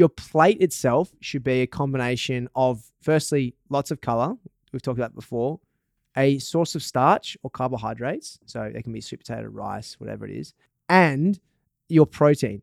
Your plate itself should be a combination of, firstly, lots of color. We've talked about before. A source of starch or carbohydrates. So they can be sweet potato, rice, whatever it is. And your protein.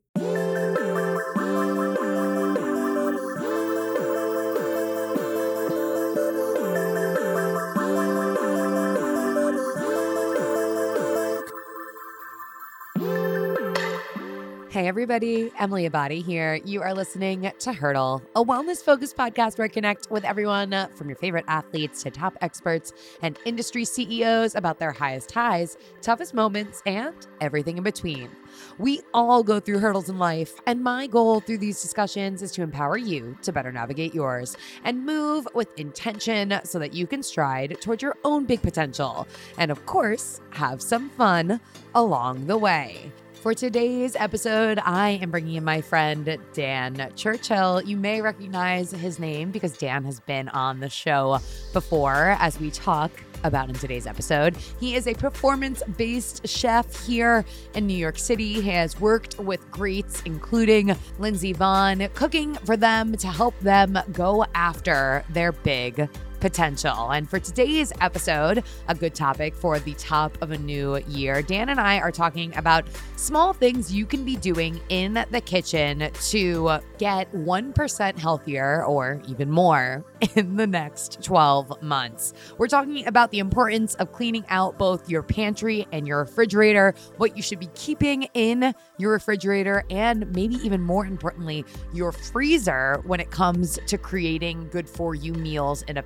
Everybody. Emily Abbate here. You are listening to Hurdle, a wellness focused podcast where I connect with everyone uh, from your favorite athletes to top experts and industry CEOs about their highest highs, toughest moments, and everything in between. We all go through hurdles in life, and my goal through these discussions is to empower you to better navigate yours and move with intention so that you can stride towards your own big potential. And of course, have some fun along the way. For today's episode, I am bringing in my friend Dan Churchill. You may recognize his name because Dan has been on the show before as we talk about in today's episode. He is a performance based chef here in New York City. He has worked with greats, including Lindsey Vonn, cooking for them to help them go after their big potential. And for today's episode, a good topic for the top of a new year, Dan and I are talking about small things you can be doing in the kitchen to get 1% healthier or even more in the next 12 months. We're talking about the importance of cleaning out both your pantry and your refrigerator, what you should be keeping in your refrigerator, and maybe even more importantly, your freezer when it comes to creating good for you meals in a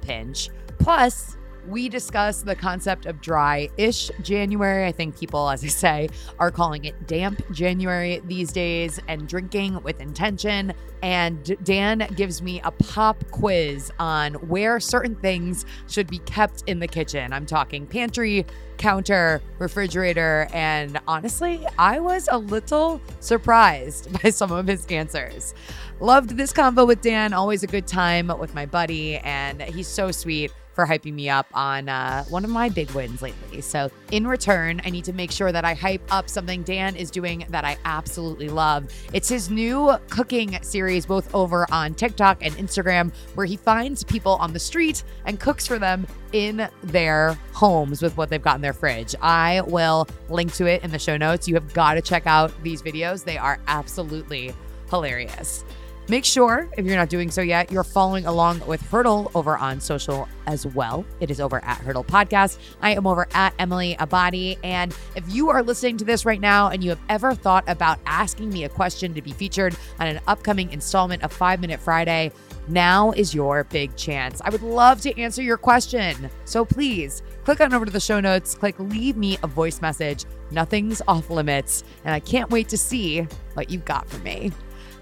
Plus, we discuss the concept of dry ish January. I think people, as I say, are calling it damp January these days and drinking with intention. And Dan gives me a pop quiz on where certain things should be kept in the kitchen. I'm talking pantry, counter, refrigerator. And honestly, I was a little surprised by some of his answers. Loved this convo with Dan. Always a good time with my buddy. And he's so sweet for hyping me up on uh, one of my big wins lately. So, in return, I need to make sure that I hype up something Dan is doing that I absolutely love. It's his new cooking series, both over on TikTok and Instagram, where he finds people on the street and cooks for them in their homes with what they've got in their fridge. I will link to it in the show notes. You have got to check out these videos, they are absolutely hilarious. Make sure, if you're not doing so yet, you're following along with Hurdle over on social as well. It is over at Hurdle Podcast. I am over at Emily Abbate. And if you are listening to this right now and you have ever thought about asking me a question to be featured on an upcoming installment of Five Minute Friday, now is your big chance. I would love to answer your question. So please click on over to the show notes, click leave me a voice message. Nothing's off limits. And I can't wait to see what you've got for me.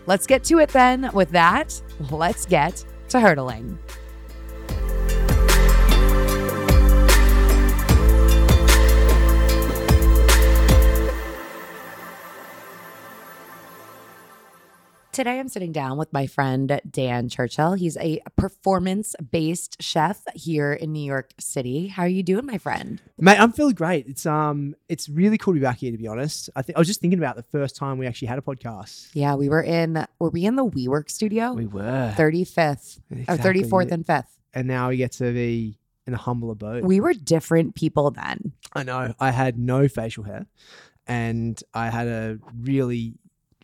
Let's get to it then. With that, let's get to hurdling. Today, I'm sitting down with my friend Dan Churchill. He's a performance based chef here in New York City. How are you doing, my friend? Mate, I'm feeling great. It's um, it's really cool to be back here. To be honest, I think I was just thinking about the first time we actually had a podcast. Yeah, we were in. Were we in the WeWork studio? We were thirty fifth or thirty fourth and fifth. and now we get to be in a humble abode. We were different people then. I know. I had no facial hair, and I had a really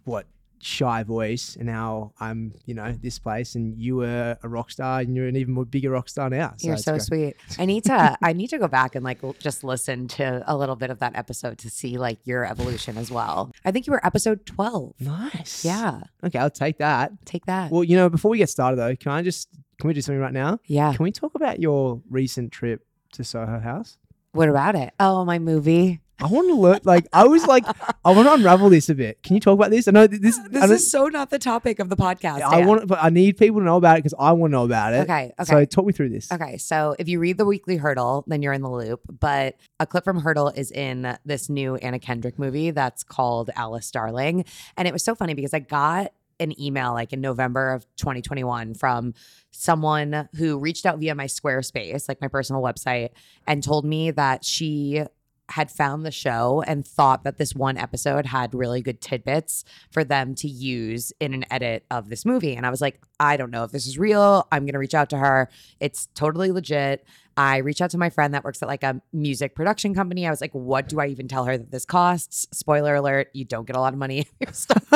what shy voice, and now I'm um, you know this place, and you were a rock star, and you're an even more bigger rock star now. You're so great. sweet. I need to. I need to go back and like l- just listen to a little bit of that episode to see like your evolution as well. I think you were episode twelve. Nice. Yeah, Okay, I'll take that. take that. Well, you know, before we get started though, can I just can we do something right now? yeah. Can we talk about your recent trip to Soho House? What about it? Oh, my movie. I want to learn. Like, I was like, I want to unravel this a bit. Can you talk about this? I know this. This don't- is so not the topic of the podcast. I Dan. want, but I need people to know about it because I want to know about it. Okay. Okay. So talk me through this. Okay, so if you read the weekly hurdle, then you're in the loop. But a clip from Hurdle is in this new Anna Kendrick movie that's called Alice Darling. And it was so funny because I got an email like in November of 2021 from someone who reached out via my Squarespace, like my personal website, and told me that she had found the show and thought that this one episode had really good tidbits for them to use in an edit of this movie. And I was like, I don't know if this is real. I'm going to reach out to her. It's totally legit. I reached out to my friend that works at like a music production company. I was like, what do I even tell her that this costs? Spoiler alert, you don't get a lot of money your stuff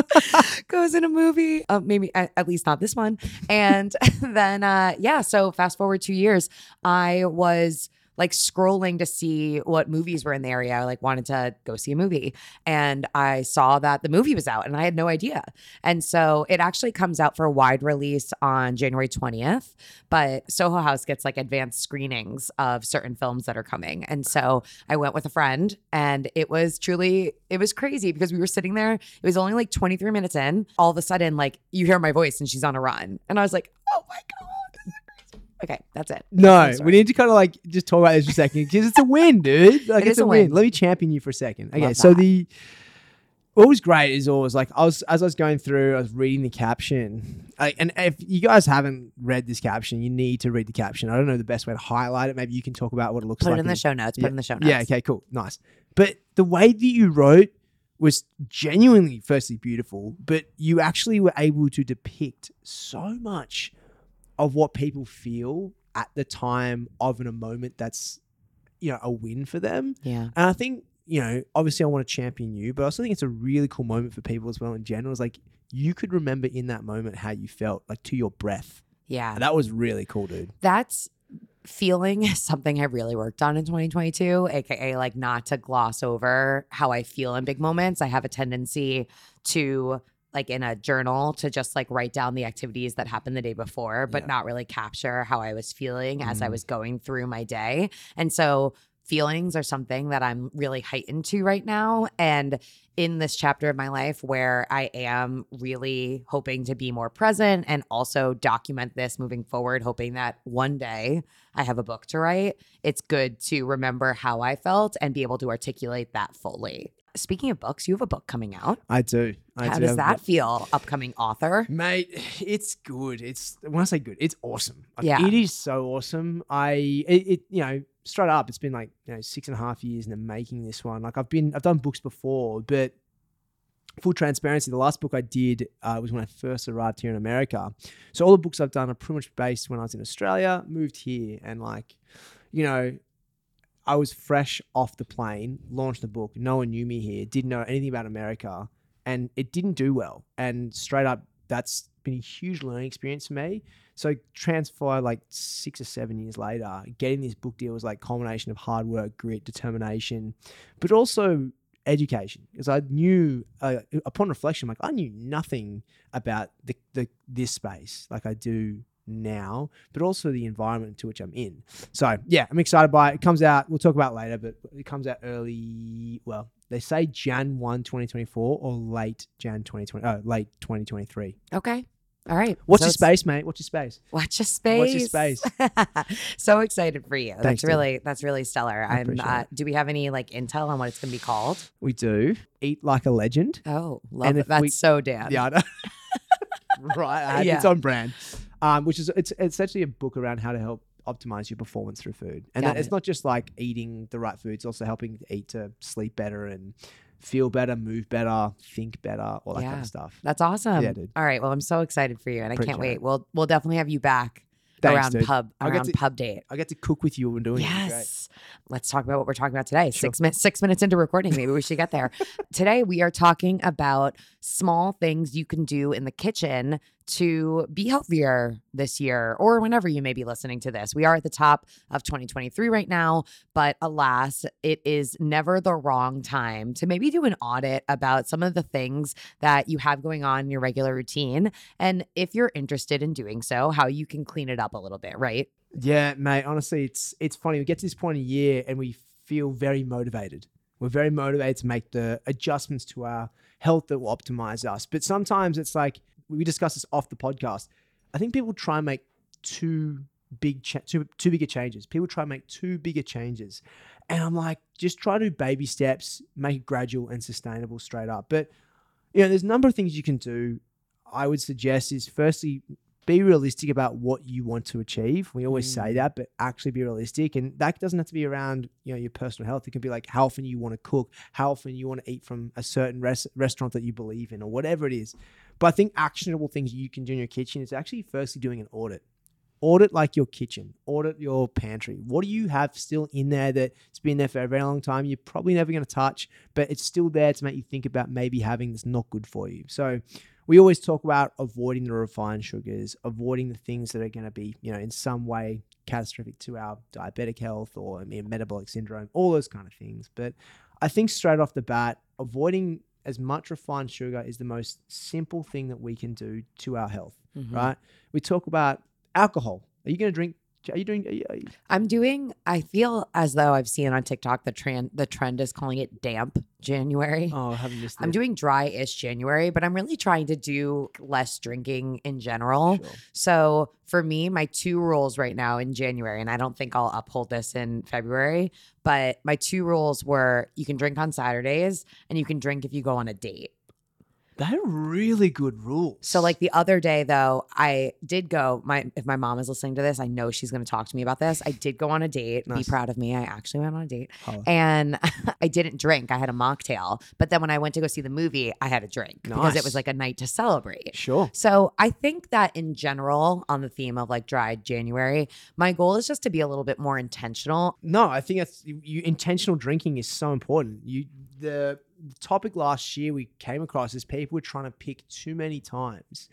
goes in a movie. Uh, maybe at, at least not this one. And then, uh, yeah, so fast forward two years, I was like scrolling to see what movies were in the area. I like wanted to go see a movie and I saw that the movie was out and I had no idea. And so it actually comes out for a wide release on January 20th, but Soho House gets like advanced screenings of certain films that are coming. And so I went with a friend and it was truly it was crazy because we were sitting there. It was only like 23 minutes in. All of a sudden like you hear my voice and she's on a run. And I was like, "Oh my god." Okay, that's it. No, we need to kind of like just talk about this for a second because it's a win, dude. Like It it's a win. win. Let me champion you for a second. Okay, Love so that. the what was great is always like I was as I was going through, I was reading the caption. Like, and if you guys haven't read this caption, you need to read the caption. I don't know the best way to highlight it. Maybe you can talk about what it looks Put like. Put it in the show notes. Put it in the show notes. Yeah, okay, cool. Nice. But the way that you wrote was genuinely, firstly, beautiful, but you actually were able to depict so much of what people feel at the time of in a moment that's, you know, a win for them. Yeah. And I think, you know, obviously I want to champion you, but I also think it's a really cool moment for people as well in general. It's like you could remember in that moment how you felt, like to your breath. Yeah. And that was really cool, dude. That's feeling is something I really worked on in 2022, aka like not to gloss over how I feel in big moments. I have a tendency to like in a journal to just like write down the activities that happened the day before, but Yeah. not really capture how I was feeling as I Mhm. was going through my day. And so feelings are something that I'm really heightened to right now. And in this chapter of my life where I am really hoping to be more present and also document this moving forward, hoping that one day I have a book to write, it's good to remember how I felt and be able to articulate that fully. Speaking of books, you have a book coming out. I do. I How do does that feel, upcoming author? Mate, it's good. It's when I say good, it's awesome. Like, Yeah. it is so awesome. I it, it you know straight up, it's been like you know six and a half years in the making. This one, like I've been I've done books before, but full transparency, the last book I did uh, was when I first arrived here in America. So all the books I've done are pretty much based when I was in Australia, moved here, and like you know. I was fresh off the plane, launched the book. No one knew me here, didn't know anything about America, and it didn't do well. And straight up, that's been a huge learning experience for me. So transfer like six or seven years later, getting this book deal was like culmination of hard work, grit, determination, but also education. Because I knew, uh, upon reflection, like I knew nothing about the, the this space like I do now, but also the environment to which I'm in. So yeah, I'm excited by it. It comes out. We'll talk about it later, but it comes out early. Well, they say Jan 1, 2024 or late Jan 2020. Oh, late 2023. Okay. All right. What's So your space, mate? What's your space? Watch your space. Watch your space. so excited for you. Thanks, that's dude. really that's really stellar. I I'm appreciate uh, do we have any like intel on what it's gonna be called? We do eat like a legend. Oh, love And it. That's we- so Dan. Yeah, I know. right. Had- It's on brand. Um, which is it's it's actually a book around how to help optimize your performance through food, and that, it's not just like eating the right food. It's also helping to eat to sleep better and feel better, move better, think better, all that kind of stuff. That's awesome. Yeah, dude. All right. Well, I'm so excited for you, and I can't wait. it. We'll we'll definitely have you back Thanks, around dude. pub around to- pub date. I get to cook with you when doing it. It'd be great. Yes. Let's talk about what we're talking about today. Sure. Six minutes six minutes into recording. Maybe we should get there. today we are talking about small things you can do in the kitchen to be healthier this year or whenever you may be listening to this. We are at the top of 2023 right now, but alas, it is never the wrong time to maybe do an audit about some of the things that you have going on in your regular routine. And if you're interested in doing so, how you can clean it up a little bit, right? Yeah, mate. Honestly, it's it's funny. We get to this point of year and we feel very motivated. We're very motivated to make the adjustments to our health that will optimize us. But sometimes it's like we discussed this off the podcast. I think people try and make too big, cha- too too bigger changes. People try and make too bigger changes, and I'm like, just try to do baby steps, make it gradual and sustainable, straight up. But you know, there's a number of things you can do. I would suggest is firstly be realistic about what you want to achieve. We always say Mm. that, but actually be realistic. And that doesn't have to be around, you know, your personal health. It can be like how often you want to cook, how often you want to eat from a certain res- restaurant that you believe in, or whatever it is. But I think actionable things you can do in your kitchen is actually firstly doing an audit. Audit like your kitchen, audit your pantry. What do you have still in there that's been there for a very long time? You're probably never going to touch, but it's still there to make you think about maybe having that's not good for you. So we always talk about avoiding the refined sugars, avoiding the things that are going to be, you know, in some way catastrophic to our diabetic health or I mean, metabolic syndrome, all those kind of things. But I think straight off the bat, avoiding as much refined sugar is the most simple thing that we can do to our health, Mhm. right? We talk about alcohol. Are you going to drink? Are you doing? Are you, are you- I'm doing. I feel as though I've seen on TikTok the trend. The trend is calling it damp January. oh, I haven't missed I'm doing dry-ish January, but I'm really trying to do less drinking in general. Sure. So for me, my two rules right now in January, and I don't think I'll uphold this in February, but my two rules were you can drink on Saturdays and you can drink if you go on a date. They're really good rules. So like the other day though, I did go. My if my mom is listening to this, I know she's going to talk to me about this. I did go on a date. Nice. Be proud of me. I actually went on a date, Holla. and I didn't drink. I had a mocktail. But then when I went to go see the movie, I had a drink because it was like a night to celebrate. sure. So I think that in general, on the theme of like dry January, my goal is just to be a little bit more intentional. No, I think that's you intentional drinking is so important. You the topic last year we came across is people were trying to pick too many times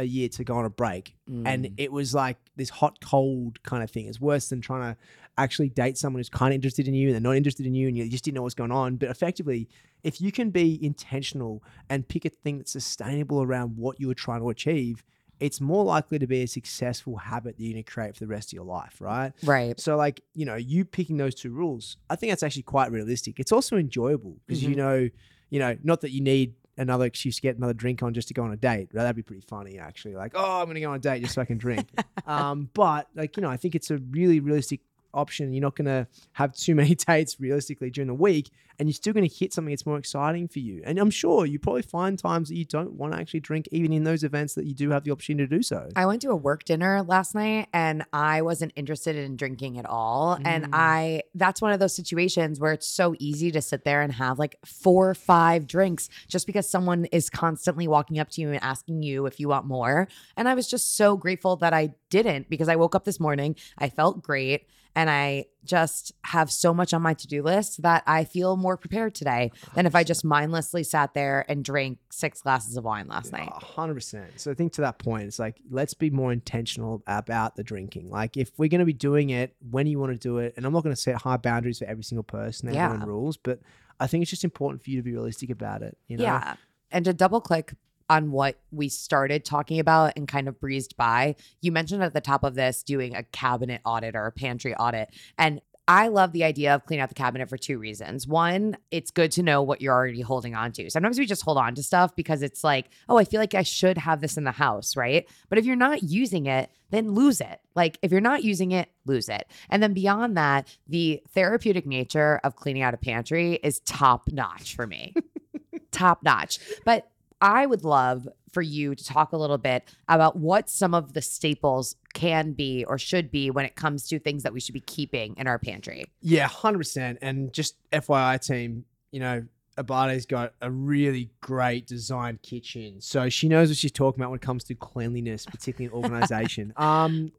a year to go on a break. And Mm. it was like this hot cold kind of thing. It's worse than trying to actually date someone who's kind of interested in you and they're not interested in you and you just didn't know what's going on. But effectively, if you can be intentional and pick a thing that's sustainable around what you were trying to achieve, it's more likely to be a successful habit that you're going to create for the rest of your life, right? right. So, like, you know, you picking those two rules, I think that's actually quite realistic. It's also enjoyable because you Mhm. know, you know, not that you need another excuse to get another drink on just to go on a date. Right? That'd be pretty funny, actually. Like, oh, I'm going to go on a date just so I can drink. um, but like, you know, I think it's a really realistic option. You're not going to have too many dates realistically during the week, and you're still going to hit something that's more exciting for you. And I'm sure you probably find times that you don't want to actually drink, even in those events that you do have the opportunity to do so. I went to a work dinner last night and I wasn't interested in drinking at all. Mm. And I, that's one of those situations where it's so easy to sit there and have like four or five drinks just because someone is constantly walking up to you and asking you if you want more. And I was just so grateful that I didn't because I woke up this morning, I felt great. And I just have so much on my to do list that I feel more prepared today than if I just mindlessly sat there and drank six glasses of wine last night. Hundred percent. So I think to that point, it's like let's be more intentional about the drinking. Like if we're going to be doing it, when you want to do it, and I'm not going to set high boundaries for every single person. Their Yeah. rules, but I think it's just important for you to be realistic about it. You know? Yeah. And to double click on what we started talking about and kind of breezed by, you mentioned at the top of this doing a cabinet audit or a pantry audit. And I love the idea of cleaning out the cabinet for two reasons. One, it's good to know what you're already holding on to. Sometimes we just hold on to stuff because it's like, oh, I feel like I should have this in the house, right? But if you're not using it, then lose it. Like if you're not using it, lose it. And then beyond that, the therapeutic nature of cleaning out a pantry is top notch for me. top notch. But I would love for you to talk a little bit about what some of the staples can be or should be when it comes to things that we should be keeping in our pantry. Yeah, hundred percent. And just FYI, team, you know, Abbate's got a really great designed kitchen, so she knows what she's talking about when it comes to cleanliness, particularly in organization. um,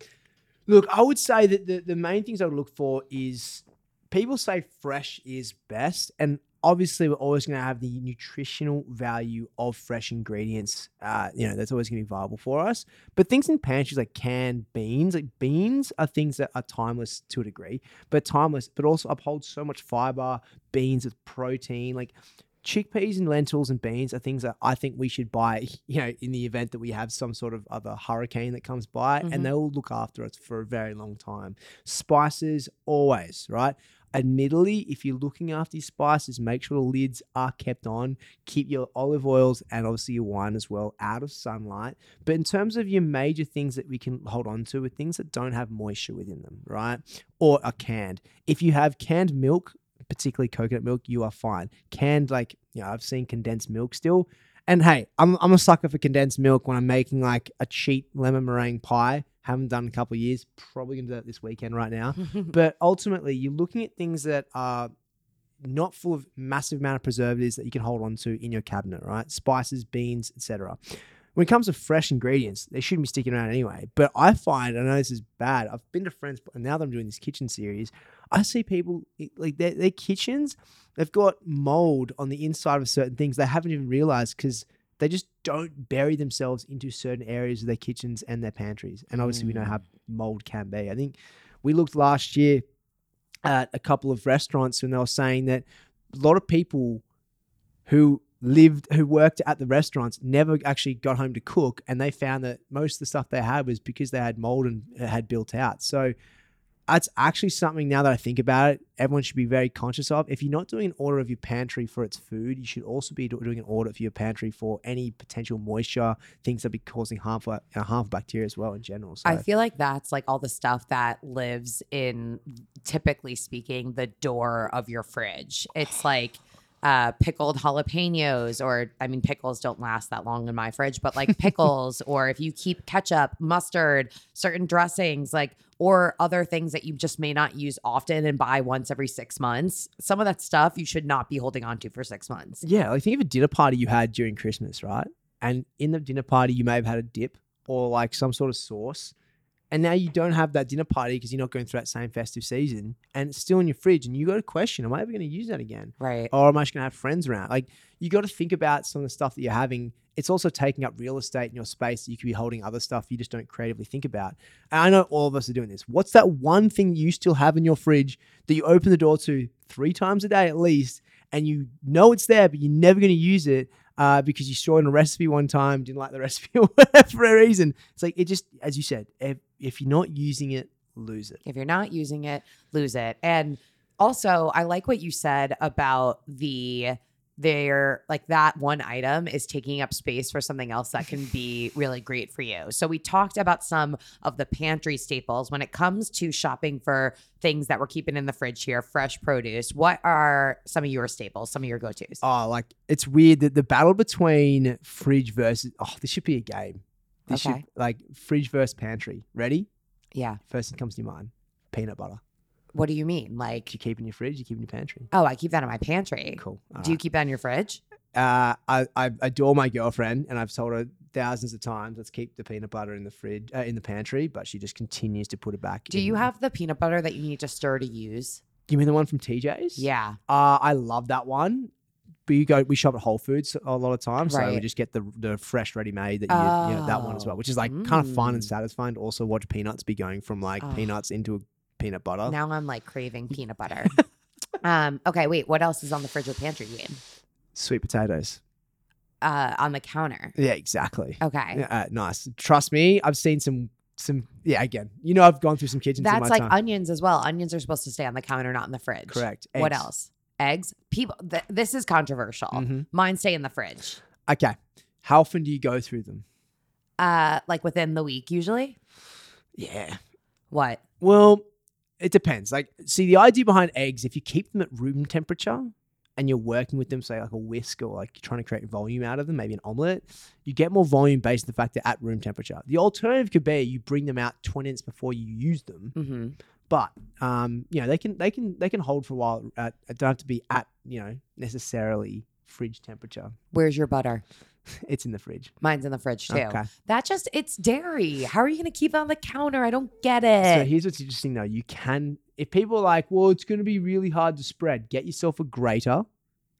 look, I would say that the the main things I would look for is people say fresh is best, and obviously we're always going to have the nutritional value of fresh ingredients. Uh, you know, that's always going to be viable for us. But things in pantries like canned beans, like beans are things that are timeless to a degree, but timeless, but also uphold so much fiber, beans with protein, like chickpeas and lentils and beans are things that I think we should buy, you know, in the event that we have some sort of other hurricane that comes by Mhm. and they'll look after us for a very long time. Spices, always, right? Admittedly, if you're looking after your spices, make sure the lids are kept on. Keep your olive oils and obviously your wine as well out of sunlight. But in terms of your major things that we can hold on to, are things that don't have moisture within them, right? Or are canned. If you have canned milk, particularly coconut milk, you are fine. Canned, like, you know, I've seen condensed milk still. And hey, I'm I'm a sucker for condensed milk when I'm making like a cheap lemon meringue pie. Haven't done in a couple of years. Probably gonna do that this weekend right now. but ultimately, you're looking at things that are not full of massive amount of preservatives that you can hold on to in your cabinet, right? Spices, beans, etc. When it comes to fresh ingredients, they shouldn't be sticking around anyway. But I find, I know this is bad. I've been to friends, and now that I'm doing this kitchen series, I see people like their, their kitchens, they've got mold on the inside of certain things they haven't even realized because they just don't bury themselves into certain areas of their kitchens and their pantries. And obviously, we know how mm. mold can be. I think we looked last year at a couple of restaurants and they were saying that a lot of people who lived who worked at the restaurants never actually got home to cook and they found that most of the stuff they had was because they had mold and had built out so that's actually something now that I think about it, everyone should be very conscious of. If you're not doing an order of your pantry for its food, you should also be do- doing an order for your pantry for any potential moisture, things that be causing harmful uh, harmful bacteria as well in general. So I feel like that's like all the stuff that lives in, typically speaking, the door of your fridge. It's like uh, pickled jalapenos, or I mean, pickles don't last that long in my fridge, but like pickles, or if you keep ketchup, mustard, certain dressings, like, or other things that you just may not use often and buy once every six months. Some of that stuff you should not be holding on to for six months. Yeah, like think of a dinner party you had during Christmas, right? And in the dinner party, you may have had a dip or like some sort of sauce. And now you don't have that dinner party because you're not going through that same festive season and it's still in your fridge. And you got to question, am I ever going to use that again? Right. Or am I just going to have friends around? Like you got to think about some of the stuff that you're having. It's also taking up real estate in your space. You could be holding other stuff you just don't creatively think about. And I know all of us are doing this. What's that one thing you still have in your fridge that you open the door to three times a day at least, and you know it's there, but you're never going to use it uh, because you saw in a recipe one time, didn't like the recipe or whatever reason. It's like it just, as you said, if, if you're not using it, lose it. If you're not using it, lose it. And also, I like what you said about the their like that one item is taking up space for something else that can be really great for you. So we talked about some of the pantry staples when it comes to shopping for things that we're keeping in the fridge here, fresh produce. What are some of your staples, some of your go-tos? Oh, like it's weird that the battle between fridge versus oh, this should be a game. This Okay. should like fridge versus pantry. Ready? Yeah. First thing comes to your mind: peanut butter. What do you mean? Like, You keep in your fridge. You keep in your pantry. oh, I keep that in my pantry. Cool. All Do you right. keep that in your fridge? Uh, I, I adore my girlfriend, and I've told her thousands of times, let's keep the peanut butter in the fridge, uh, in the pantry, but she just continues to put it back. In. Do you in- have the peanut butter that you need to stir to use? You mean the one from TJ's? Yeah. Uh, I love that one. But you go, we shop at Whole Foods a lot of times, so we Right. just get the the fresh ready made that you, you know, that one as well, Oh. which is like kind of fun and Mm. satisfying. To also watch peanuts be going from like Oh. peanuts into peanut butter. Now I'm like craving peanut butter. um, okay, wait, what else is on the fridge or pantry, Ian? Sweet potatoes. Uh, on the counter. Yeah, exactly. Okay. Uh, nice. Trust me, I've seen some some. Yeah, again, you know, I've gone through some kitchens. in That's like time. onions as well. Onions are supposed to stay on the counter, not in the fridge. correct. What else? Eggs. People. Th- this is controversial. Mhm. Mine stay in the fridge. Okay, how often do you go through them? Uh, like within the week usually. Yeah. What? Well, it depends. Like, see, the idea behind eggs, if you keep them at room temperature and you're working with them, say like a whisk or like you're trying to create volume out of them, maybe an omelet, you get more volume based on the fact they're at room temperature. The alternative could be you bring them out 20 minutes before you use them, Mm-hmm. but um, you know they can they can they can hold for a while. At, it don't have to be at you know necessarily fridge temperature. Where's your butter? It's in the fridge. Mine's in the fridge too. Okay. That just it's dairy. How are you gonna keep it on the counter? I don't get it. So here's what's interesting though. You can, if people are like, well, it's going to be really hard to spread, get yourself a grater,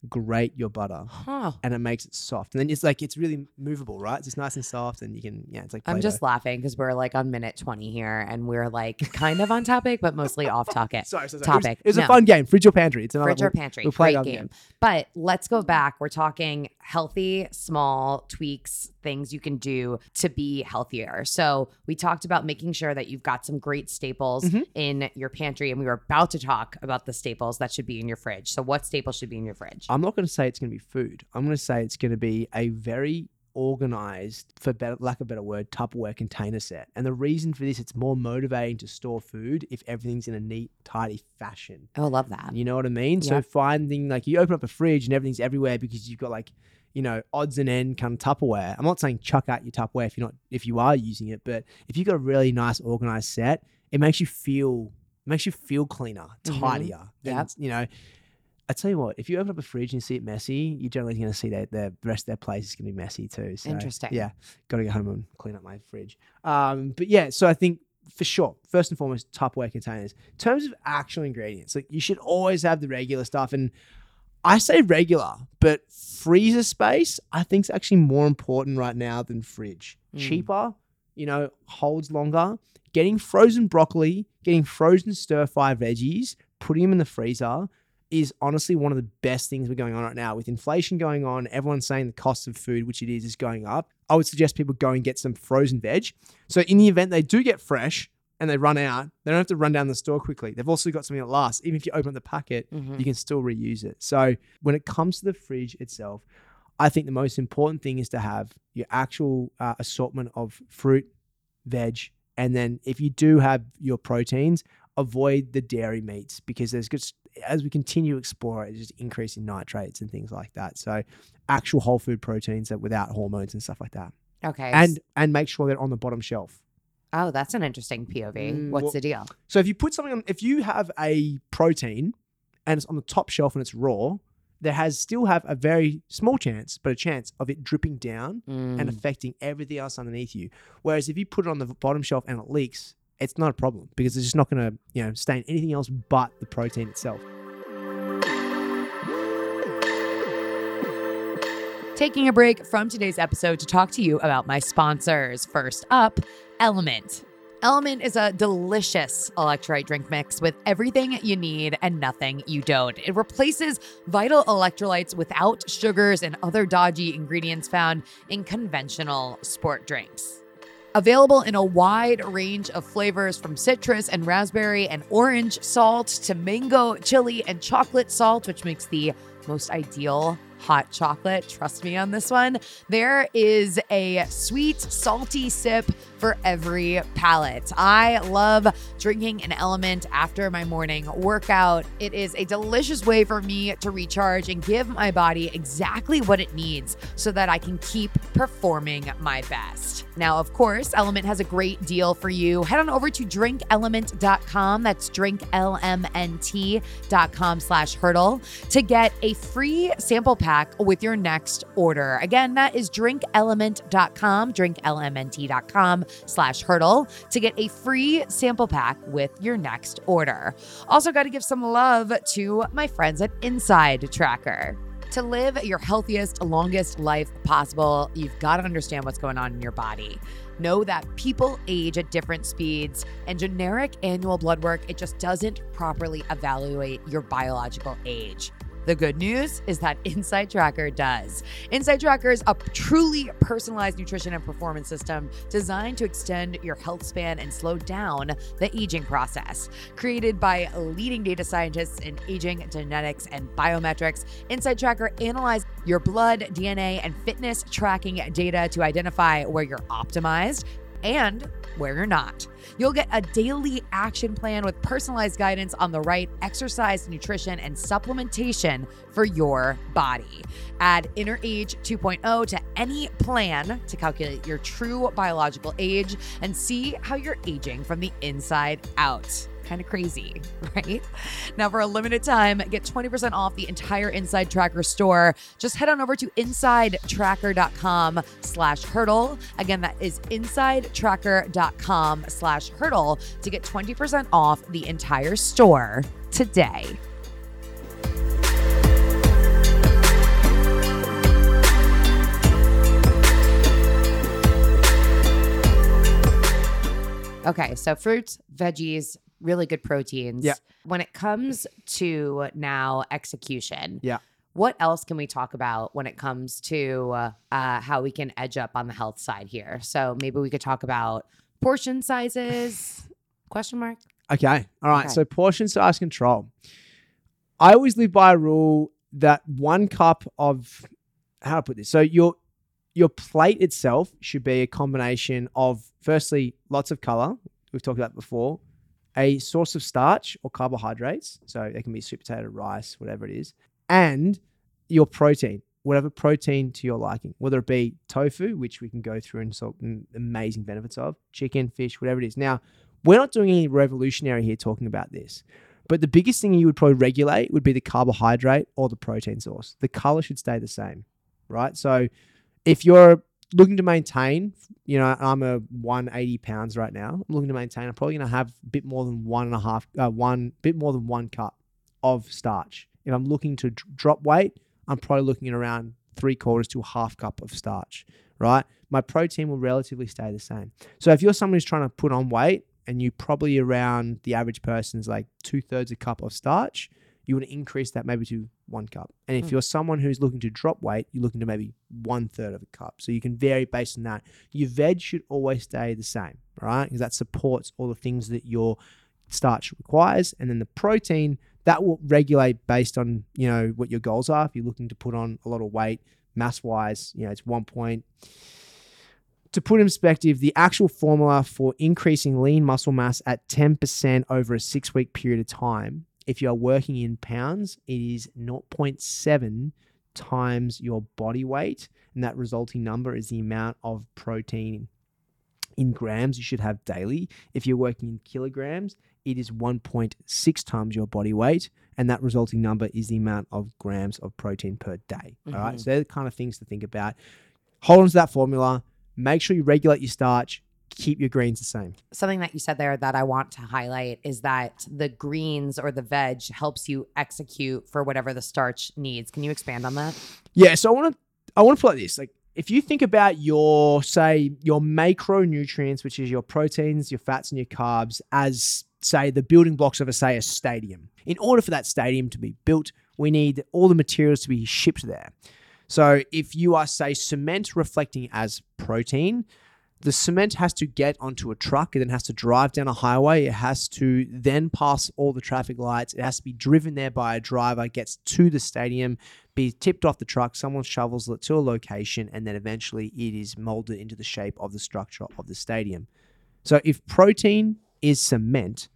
grate your butter, huh. and it makes it soft. And then it's like, it's really movable, right? It's just nice and soft, and you can, yeah, it's like, I'm just laughing because we're like on minute 20 here and we're like kind of on topic, but mostly off topic. sorry, sorry, sorry. topic. It was, it was No. a fun game. Fridge or pantry. It's another Fridge or we'll- pantry. we'll play Great another game. But let's go back. We're talking healthy, small tweaks, things you can do to be healthier. So we talked about making sure that you've got some great staples Mhm. in your pantry. And we were about to talk about the staples that should be in your fridge. So what staples should be in your fridge? I'm not going to say it's going to be food. I'm going to say it's going to be a very organized, for better, lack of a better word, Tupperware container set. And the reason for this, it's more motivating to store food if everything's in a neat, tidy fashion. Oh, love that. You know what I mean? So finding like you open up a fridge and everything's everywhere because you've got like you know, odds and end kind of Tupperware. I'm not saying chuck out your Tupperware if you're not if you are using it, but if you've got a really nice organized set, it makes you feel it makes you feel cleaner, Mhm. tidier. Yep. And, you know, I tell you what, if you open up a fridge and you see it messy, you're generally going to see that the rest of their place is going to be messy too. So, Interesting. Yeah, got to go home and clean up my fridge. Um, but yeah, so I think for sure, first and foremost, Tupperware containers. In terms of actual ingredients, like you should always have the regular stuff. And I say regular, but freezer space I think is actually more important right now than fridge. Mm. Cheaper, you know, holds longer. Getting frozen broccoli, getting frozen stir fry veggies, putting them in the freezer is honestly one of the best things we're going on right now. With inflation going on, everyone's saying the cost of food, which it is, is going up. I would suggest people go and get some frozen veg. So in the event they do get fresh and they run out, they don't have to run down the store quickly. They've also got something that lasts. Even if you open up the packet, Mhm. you can still reuse it. So when it comes to the fridge itself, I think the most important thing is to have your actual uh, assortment of fruit, veg, and then if you do have your proteins, avoid the dairy meats because there's just as we continue to explore it, it's just increasing nitrates and things like that. So actual whole food proteins that without hormones and stuff like that, Okay. and and make sure they're on the bottom shelf. oh, that's an interesting POV. Mm, What's well- the deal? So if you put something on, if you have a protein and it's on the top shelf and it's raw, there has still have a very small chance, but a chance of it dripping down and Mm. affecting everything else underneath you. Whereas if you put it on the bottom shelf and it leaks, it's not a problem because it's just not going to, you know, stain anything else but the protein itself. Taking a break from today's episode to talk to you about my sponsors. First up, Element. Element is a delicious electrolyte drink mix with everything you need and nothing you don't. It replaces vital electrolytes without sugars and other dodgy ingredients found in conventional sport drinks. Available in a wide range of flavors from citrus and raspberry and orange salt to mango, chili, and chocolate salt, which makes the most ideal hot chocolate. Trust me on this one. There is a sweet, salty sip for every palate. I love drinking an element after my morning workout. It is a delicious way for me to recharge and give my body exactly what it needs so that I can keep performing my best. Now, of course, Element has a great deal for you. Head on over to drinkelement.com. That's drinklmnt.com slash hurdle to get a free sample pack with your next order. Again, that is drinkelement.com, drinklmnt.com slash hurdle to get a free sample pack with your next order. Also, got to give some love to my friends at Inside Tracker. To live your healthiest, longest life possible, you've got to understand what's going on in your body. Know that people age at different speeds, and generic annual blood work, it just doesn't properly evaluate your biological age. The good news is that Inside Tracker does. Inside Tracker is a truly personalized nutrition and performance system designed to extend your health span and slow down the aging process. Created by leading data scientists in aging, genetics, and biometrics, Inside Tracker analyzes your blood, DNA, and fitness tracking data to identify where you're optimized and where you're not. You'll get a daily action plan with personalized guidance on the right exercise, nutrition, and supplementation for your body. Add Inner Age 2.0 to any plan to calculate your true biological age and see how you're aging from the inside out kind of crazy, right? Now, for a limited time, get 20% off the entire Inside Tracker store. Just head on over to insidetracker.com slash hurdle. Again, that is insidetracker.com slash hurdle to get 20% off the entire store today. Okay, so fruits, veggies, really good proteins. Yeah. When it comes to now execution, Yeah. What else can we talk about when it comes to uh, uh, how we can edge up on the health side here? So maybe we could talk about portion sizes. Question mark. Okay. All right. Okay. So portion size control. I always live by a rule that one cup of how to put this? So your your plate itself should be a combination of firstly lots of color. We've talked about before. A source of starch or carbohydrates. So it can be sweet potato, rice, whatever it is. And your protein. whatever protein to your liking, whether it be tofu, which we can go through and so amazing benefits of, chicken, fish, whatever it is. Now, we're not doing any revolutionary here talking about this, but the biggest thing you would probably regulate would be the carbohydrate or the protein source. The color should stay the same, right? So if you're looking to maintain, you know, I'm a 180 pounds right now. I'm looking to maintain. I'm probably going to have a bit more than one and a half, uh, one bit more than one cup of starch. If I'm looking to drop weight, I'm probably looking at around three quarters to a half cup of starch, right? My protein will relatively stay the same. So if you're someone who's trying to put on weight and you probably around the average person's like two thirds a cup of starch, you would increase that maybe to one cup. And if Mm. you're someone who's looking to drop weight, you're looking to maybe one third of a cup. So you can vary based on that. Your veg should always stay the same, right? Because that supports all the things that your starch requires. And then the protein, that will regulate based on, you know, what your goals are. If you're looking to put on a lot of weight, mass wise, you know, it's one point. To put in perspective, the actual formula for increasing lean muscle mass at 10% over a six week period of time, if you are working in pounds, it is 0.7 times your body weight. And that resulting number is the amount of protein in grams you should have daily. If you're working in kilograms, it is 1.6 times your body weight. And that resulting number is the amount of grams of protein per day. All right. Mhm. So they're the kind of things to think about. Hold on to that formula. Make sure you regulate your starch. Keep your greens the same. Something that you said there that I want to highlight is that the greens or the veg helps you execute for whatever the starch needs. Can you expand on that? Yeah, so I want to I want to put like this. Like if you think about your say your macronutrients, which is your proteins, your fats, and your carbs, as say the building blocks of a say a stadium. In order for that stadium to be built, we need all the materials to be shipped there. So if you are say cement reflecting as protein, the cement has to get onto a truck. It then has to drive down a highway. It has to then pass all the traffic lights. It has to be driven there by a driver, gets to the stadium, be tipped off the truck. Someone shovels it to a location, and then eventually it is molded into the shape of the structure of the stadium. So if protein is cement,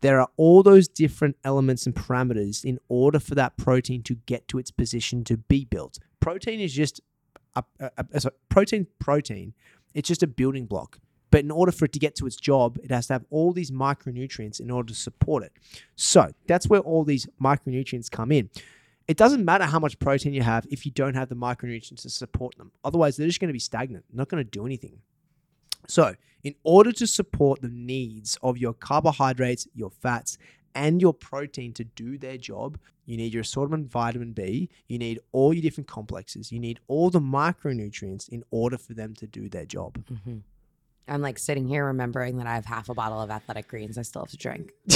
there are all those different elements and parameters in order for that protein to get to its position to be built. Protein is just a, a, a- protein protein. It's just a building block. But in order for it to get to its job, it has to have all these micronutrients in order to support it. So that's where all these micronutrients come in. It doesn't matter how much protein you have if you don't have the micronutrients to support them. Otherwise, they're just going to be stagnant, not going to do anything. So, in order to support the needs of your carbohydrates, your fats, and your protein to do their job, you need your assortment vitamin B, you need all your different complexes, you need all the micronutrients in order for them to do their job. Mm-hmm. I'm like sitting here remembering that I have half a bottle of athletic greens I still have to drink.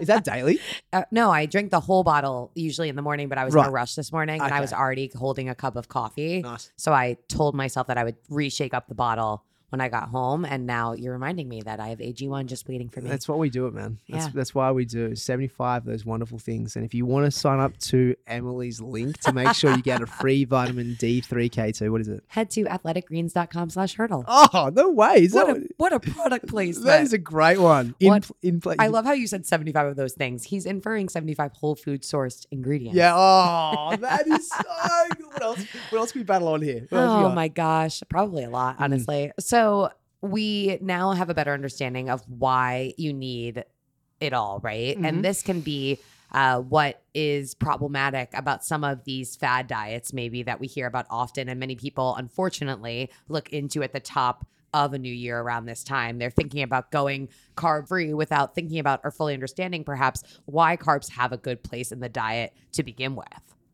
Is that daily? Uh, no, I drink the whole bottle usually in the morning, but I was in a rush this morning and I was already holding a cup of coffee. Nice. So I told myself that I would reshake up the bottle when I got home. And now you're reminding me that I have AG1 just waiting for me. That's what we do it, man. That's, Yeah. that's why we do 75 of those wonderful things. And if you want to sign up to Emily's link to make sure you get a free vitamin D3K2, what is it? Head to athleticgreens.com slash hurdle. Oh, no way. Is what, that, a, what a product placement. that is a great one. In, What? in place. I love how you said 75 of those things. He's inferring 75 whole food sourced ingredients. Yeah. Oh, that is so good. What else? What else can we battle on here? Oh my gosh, probably a lot, Mm. honestly. So we now have a better understanding of why you need it all, right? Mhm. And this can be uh, what is problematic about some of these fad diets, maybe that we hear about often, and many people, unfortunately, look into at the top of a new year around this time. They're thinking about going carb free without thinking about or fully understanding perhaps why carbs have a good place in the diet to begin with.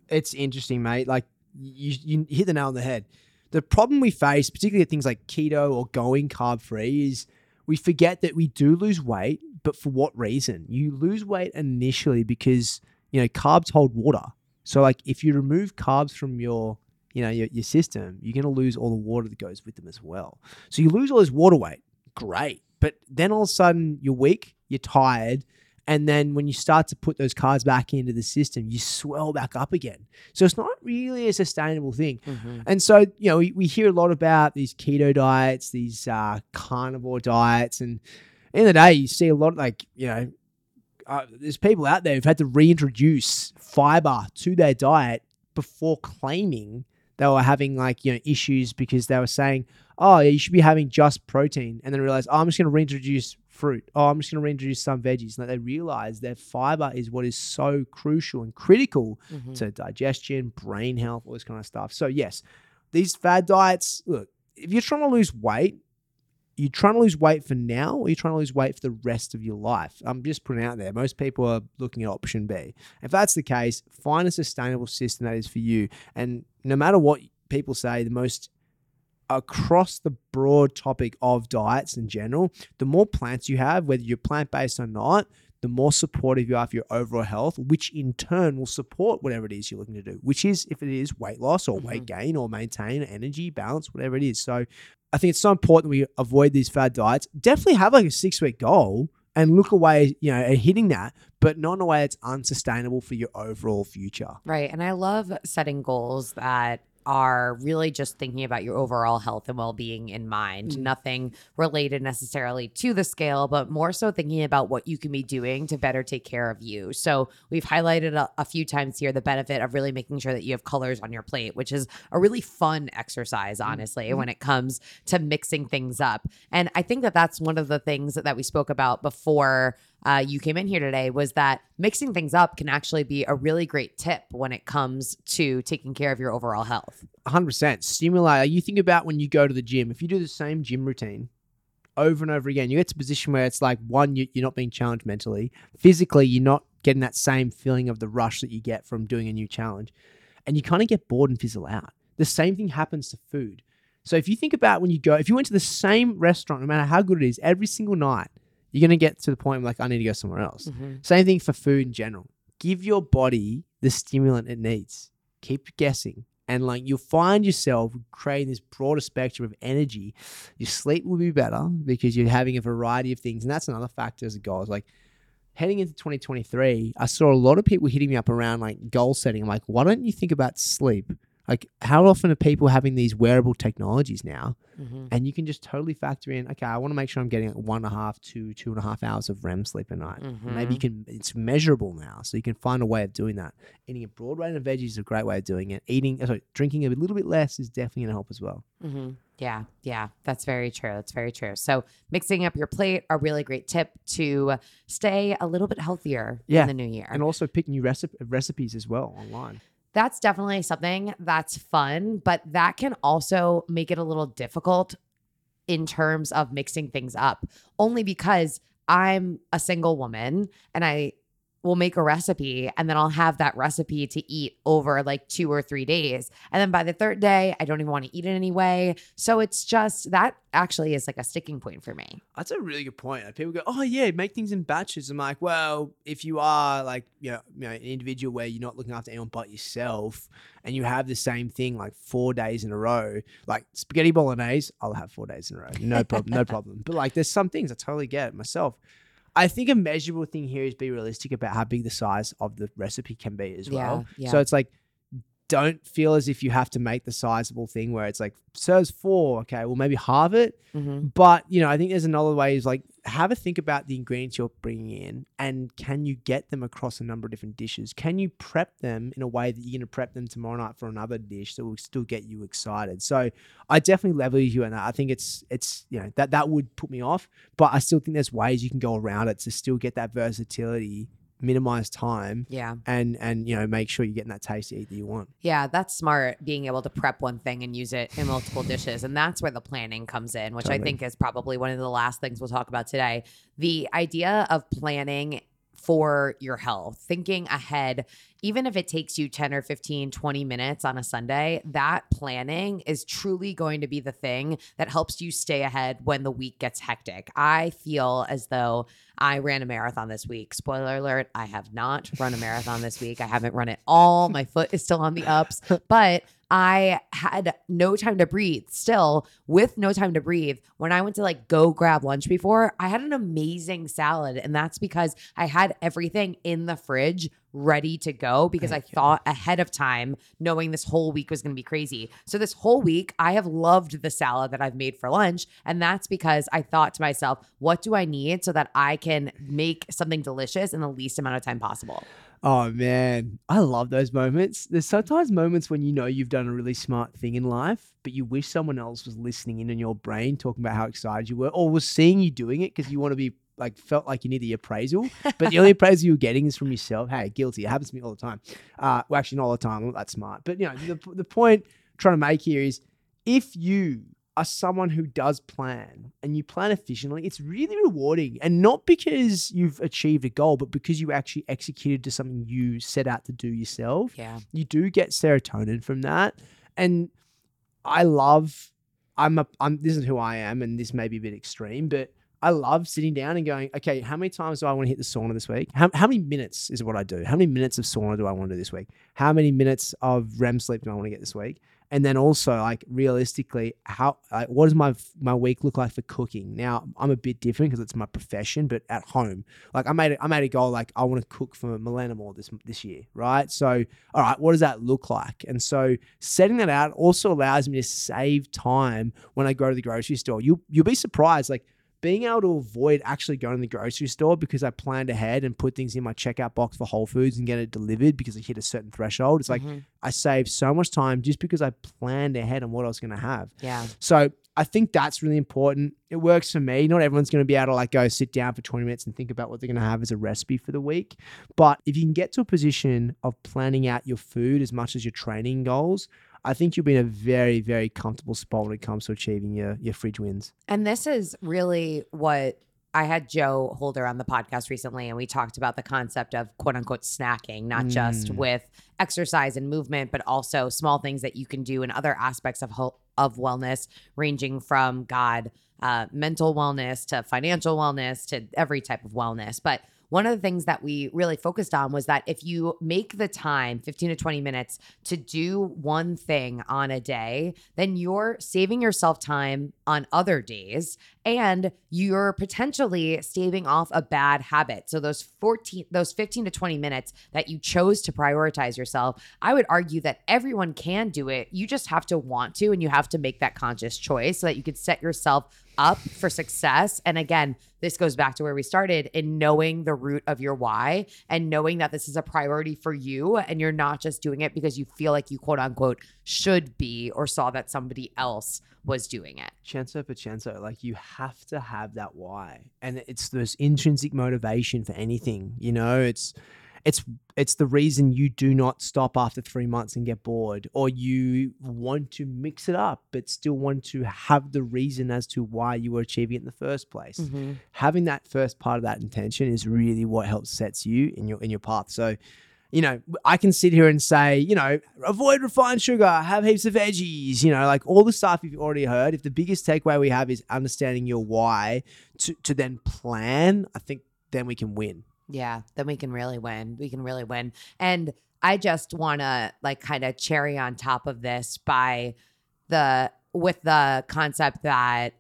it's interesting, mate. Like you, you hit the nail on the head. The problem we face, particularly at things like keto or going carb free, is we forget that we do lose weight, but for what reason? You lose weight initially because you know carbs hold water. So like if you remove carbs from your you know your, your system, you're gonna lose all the water that goes with them as well. So you lose all this water weight, great. But then all of a sudden you're weak, you're tired, and then when you start to put those carbs back into the system, you swell back up again. So it's not really a sustainable thing. And so, you know, we, we hear a lot about these keto diets, these uh, carnivore diets. And in the, the day, you see a lot like, you know, uh, there's people out there who've had to reintroduce fiber to their diet before claiming they were having like you know issues because they were saying, "Oh, yeah, you should be having just protein," and then realize, "Oh, I'm just going to reintroduce fruit. Oh, I'm just going to reintroduce some veggies." And they realize that fiber is what is so crucial and critical Mhm. to digestion, brain health, all this kind of stuff. So yes, these fad diets. Look, if you're trying to lose weight, you're trying to lose weight for now, or you're trying to lose weight for the rest of your life. I'm just putting it out there. Most people are looking at option B. If that's the case, find a sustainable system that is for you. And no matter what people say, the most across the broad topic of diets in general, the more plants you have, whether you're plant based or not, the more supportive you are for your overall health, which in turn will support whatever it is you're looking to do, which is if it is weight loss or weight mm-hmm. gain or maintain energy balance, whatever it is. So I think it's so important we avoid these fad diets. Definitely have like a six week goal and look away, you know, at hitting that, but not in a way that's unsustainable for your overall future. Right. And I love setting goals that are really just thinking about your overall health and well being in mind. Mm. Nothing related necessarily to the scale, but more so thinking about what you can be doing to better take care of you. So we've highlighted a, a few times here the benefit of really making sure that you have colors on your plate, which is a really fun exercise, honestly, when it comes to mixing things up. And I think that that's one of the things that, that we spoke about before uh, you came in here today was that mixing things up can actually be a really great tip when it comes to taking care of your overall health. 100% stimulate. You think about when you go to the gym, if you do the same gym routine over and over again, you get to a position where it's like one, you're not being challenged mentally, physically, you're not getting that same feeling of the rush that you get from doing a new challenge, and you kind of get bored and fizzle out. The same thing happens to food. So if you think about when you go, if you went to the same restaurant, no matter how good it is, every single night, you're going to get to the point where like, I need to go somewhere else. Mm-hmm. Same thing for food in general. Give your body the stimulant it needs. Keep guessing. And like you'll find yourself creating this broader spectrum of energy. Your sleep will be better because you're having a variety of things. And that's another factor as a goal. Is like heading into 2023, I saw a lot of people hitting me up around like goal setting. I'm like, why don't you think about sleep? Like, how often are people having these wearable technologies now? Mhm. And you can just totally factor in, okay, I want to make sure I'm getting one and a half to two and a half hours of REM sleep a night. And Maybe you can, it's measurable now. So you can find a way of doing that. Eating a broad range of veggies is a great way of doing it. Eating, sorry, drinking a little bit less is definitely going to help as well. hmm Yeah, yeah, that's very true. That's very true. So, mixing up your plate, a really great tip to stay a little bit healthier Yeah, in the new year. And also pick new recipe, recipes as well online. That's definitely something that's fun, but that can also make it a little difficult in terms of mixing things up, only because I'm a single woman and I will make a recipe and then I'll have that recipe to eat over like two or three days. And then by the third day, I don't even want to eat it anyway. So it's just that actually is like a sticking point for me. That's a really good point. Like, People go, "Oh yeah, make things in batches." I'm like, well, if you are like, you know, you know, an individual where you're not looking after anyone but yourself, and you have the same thing like four days in a row, like spaghetti bolognese, I'll have four days in a row, no problem, no problem. But like, there's some things I totally get myself. I think a measurable thing here is be realistic about how big the size of the recipe can be as well. Yeah, So it's like, don't feel as if you have to make the sizable thing where it's like serves four. Okay, well maybe halve it. Mm-hmm. But you know, I think there's another way is like have a think about the ingredients you're bringing in, and can you get them across a number of different dishes? Can you prep them in a way that you're going to prep them tomorrow night for another dish that will still get you excited? So I definitely level you on that. I think it's it's you know that that would put me off, but I still think there's ways you can go around it to still get that versatility, minimize time, Yeah. and and you know make sure you're getting that tasty eat that you want. Yeah, that's smart being able to prep one thing and use it in multiple dishes. And that's where the planning comes in, which I think is probably one of the last things we'll talk about today. The idea of planning for your health, thinking ahead, even if it takes you 10 or 15, 20 minutes on a Sunday, that planning is truly going to be the thing that helps you stay ahead when the week gets hectic. I feel as though I ran a marathon this week. Spoiler alert, I have not run a marathon this week. I haven't run it all. My foot is still on the ups, but I had no time to breathe. Still, with no time to breathe, when I went to like go grab lunch before, I had an amazing salad. And that's because I had everything in the fridge ready to go because I Okay. thought ahead of time, knowing this whole week was going to be crazy. So this whole week, I have loved the salad that I've made for lunch. And that's because I thought to myself, what do I need so that I can make something delicious in the least amount of time possible? Oh man, I love those moments. There's sometimes moments when you know you've done a really smart thing in life, but you wish someone else was listening in in your brain talking about how excited you were or was seeing you doing it because you want to be like felt like you need the appraisal. But the only appraisal you're getting is from yourself. Hey, guilty. It happens to me all the time. Uh, well, actually, not all the time. I'm not that smart. But you know, the, the point I'm trying to make here is if you are someone who does plan and you plan efficiently, it's really rewarding. And not because you've achieved a goal, but because you actually executed to something you set out to do yourself. Yeah. You do get serotonin from that. And I love I'm a I'm this is who I am, and this may be a bit extreme, but I love sitting down and going, okay, how many times do I want to hit the sauna this week? How, how many minutes is what I do? How many minutes of sauna do I want to do this week? How many minutes of REM sleep do I want to get this week? And then also, like realistically, how like, what does my my week look like for cooking? Now, I'm a bit different because it's my profession, but at home, like I made a, I made a goal like I want to cook for a Millennium More this this year, right? So, all right, what does that look like? And so, setting that out also allows me to save time when I go to the grocery store. You you'll be surprised, like being able to avoid actually going to the grocery store because I planned ahead and put things in my checkout box for Whole Foods and get it delivered because I hit a certain threshold. It's like Mhm. I saved so much time just because I planned ahead on what I was going to have. yeah. So I think that's really important. It works for me. Not everyone's going to be able to like go sit down for 20 minutes and think about what they're going to have as a recipe for the week. But if you can get to a position of planning out your food as much as your training goals, I think you'll be in a very, very comfortable spot when it comes to achieving your, your fridge wins. And this is really what I had Joe Holder on the podcast recently, and we talked about the concept of quote unquote snacking, not just Mm. with exercise and movement, but also small things that you can do in other aspects of ho- of wellness, ranging from God, uh, mental wellness to financial wellness to every type of wellness. But one of the things that we really focused on was that if you make the time 15 to 20 minutes to do one thing on a day, then you're saving yourself time on other days and you're potentially staving off a bad habit. So those 14 those 15 to 20 minutes that you chose to prioritize yourself, I would argue that everyone can do it. You just have to want to and you have to make that conscious choice so that you could set yourself up for success. And again, this goes back to where we started in knowing the root of your why and knowing that this is a priority for you and you're not just doing it because you feel like you quote unquote should be or saw that somebody else was doing it. Censo per censo, like you have to have that why, and it's this intrinsic motivation for anything. You know, it's it's it's the reason you do not stop after three months and get bored, or you want to mix it up, but still want to have the reason as to why you were achieving it in the first place. Mm-hmm. Having that first part of that intention is really what helps sets you in your in your path. So you know, I can sit here and say, you know, avoid refined sugar, have heaps of veggies, you know, like all the stuff you've already heard. If the biggest takeaway we have is understanding your why to, to then plan, I think then we can win. Yeah, then we can really win. We can really win. And I just want to like kind of cherry on top of this by the with the concept that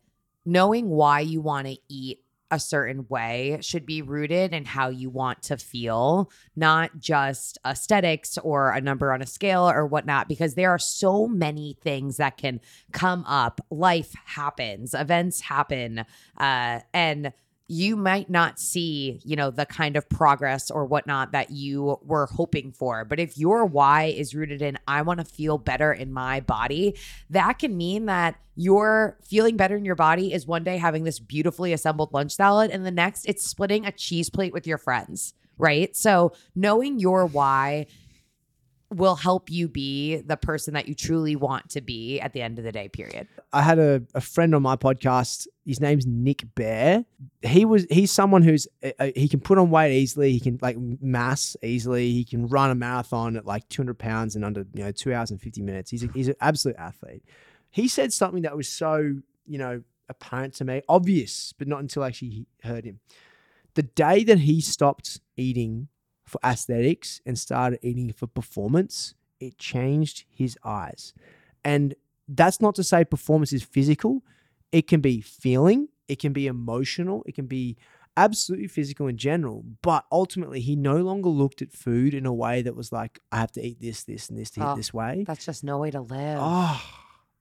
knowing why you want to eat a certain way should be rooted in how you want to feel, not just aesthetics or a number on a scale or whatnot, because there are so many things that can come up. Life happens, events happen, uh, and you might not see, you know, the kind of progress or whatnot that you were hoping for. But if your why is rooted in, I want to feel better in my body, that can mean that you're feeling better in your body is one day having this beautifully assembled lunch salad, and the next it's splitting a cheese plate with your friends, right? So knowing your why will help you be the person that you truly want to be at the end of the day, period. I had a, a friend on my podcast. His name's Nick Bare. He was he's someone who's uh, uh, he can put on weight easily. He can like mass easily. He can run a marathon at like 200 pounds in under you know two hours and 50 minutes. He's a, he's an absolute athlete. He said something that was so you know apparent to me, obvious, but not until I actually heard him. The day that he stopped eating for aesthetics and started eating for performance, it changed his eyes. And that's not to say performance is physical. It can be feeling, it can be emotional, it can be absolutely physical in general, but ultimately he no longer looked at food in a way that was like, I have to eat this, this, and this to Oh, eat ah, this way. That's just no way to live. Oh,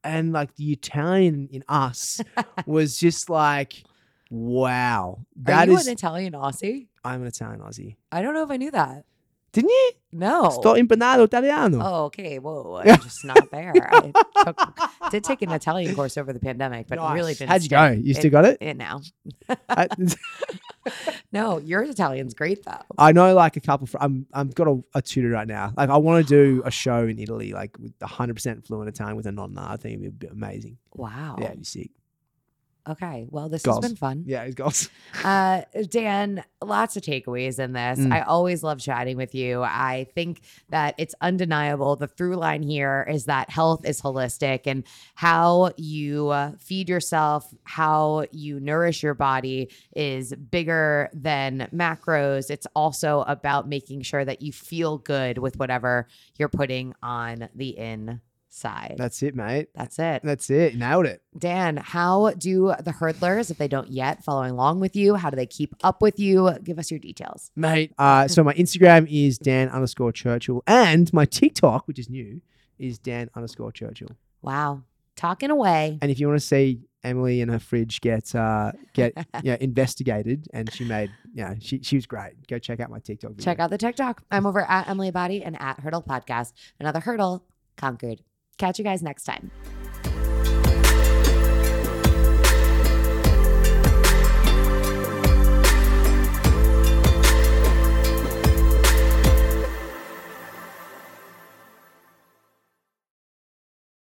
and like the Italian in us was just like, wow, Are that you is. an Italian Aussie? I'm an Italian Aussie. I don't know if I knew that. Didn't you? No. Sto impanado italiano. Oh, okay. Whoa. I'm just not there. I took, did take an Italian course over the pandemic, but really didn't. How'd you stick go? You still got it? it now. I, No, your Italian's great though. I know like a couple. Fr- I'm I've got a, a tutor right now. Like I want to do a show in Italy, like with 100 percent fluent Italian with a nonna. I think it'd be amazing. Wow. Yeah, it'd be sick. Okay. Well, this Goals. has been fun. Yeah, it's goals. Uh, Dan, lots of takeaways in this. Mm. I always love chatting with you. I think that it's undeniable. The through line here is that health is holistic and how you uh, feed yourself, how you nourish your body is bigger than macros. It's also about making sure that you feel good with whatever you're putting on the inside. That's it, mate. That's it. That's it. Nailed it. Dan, how do the hurdlers, if they don't yet, following along with you? How do they keep up with you? Give us your details. mate. Uh, so my Instagram is Dan underscore Churchill, and my TikTok, which is new, is Dan underscore Churchill. Wow. Talking away. And if you want to see Emily and her fridge get uh, get yeah investigated, and she made yeah she she was great. Go check out my TikTok. Video. Check out the TikTok. I'm over at Emily Abbate and at Hurdle Podcast. Another hurdle conquered. Catch you guys next time.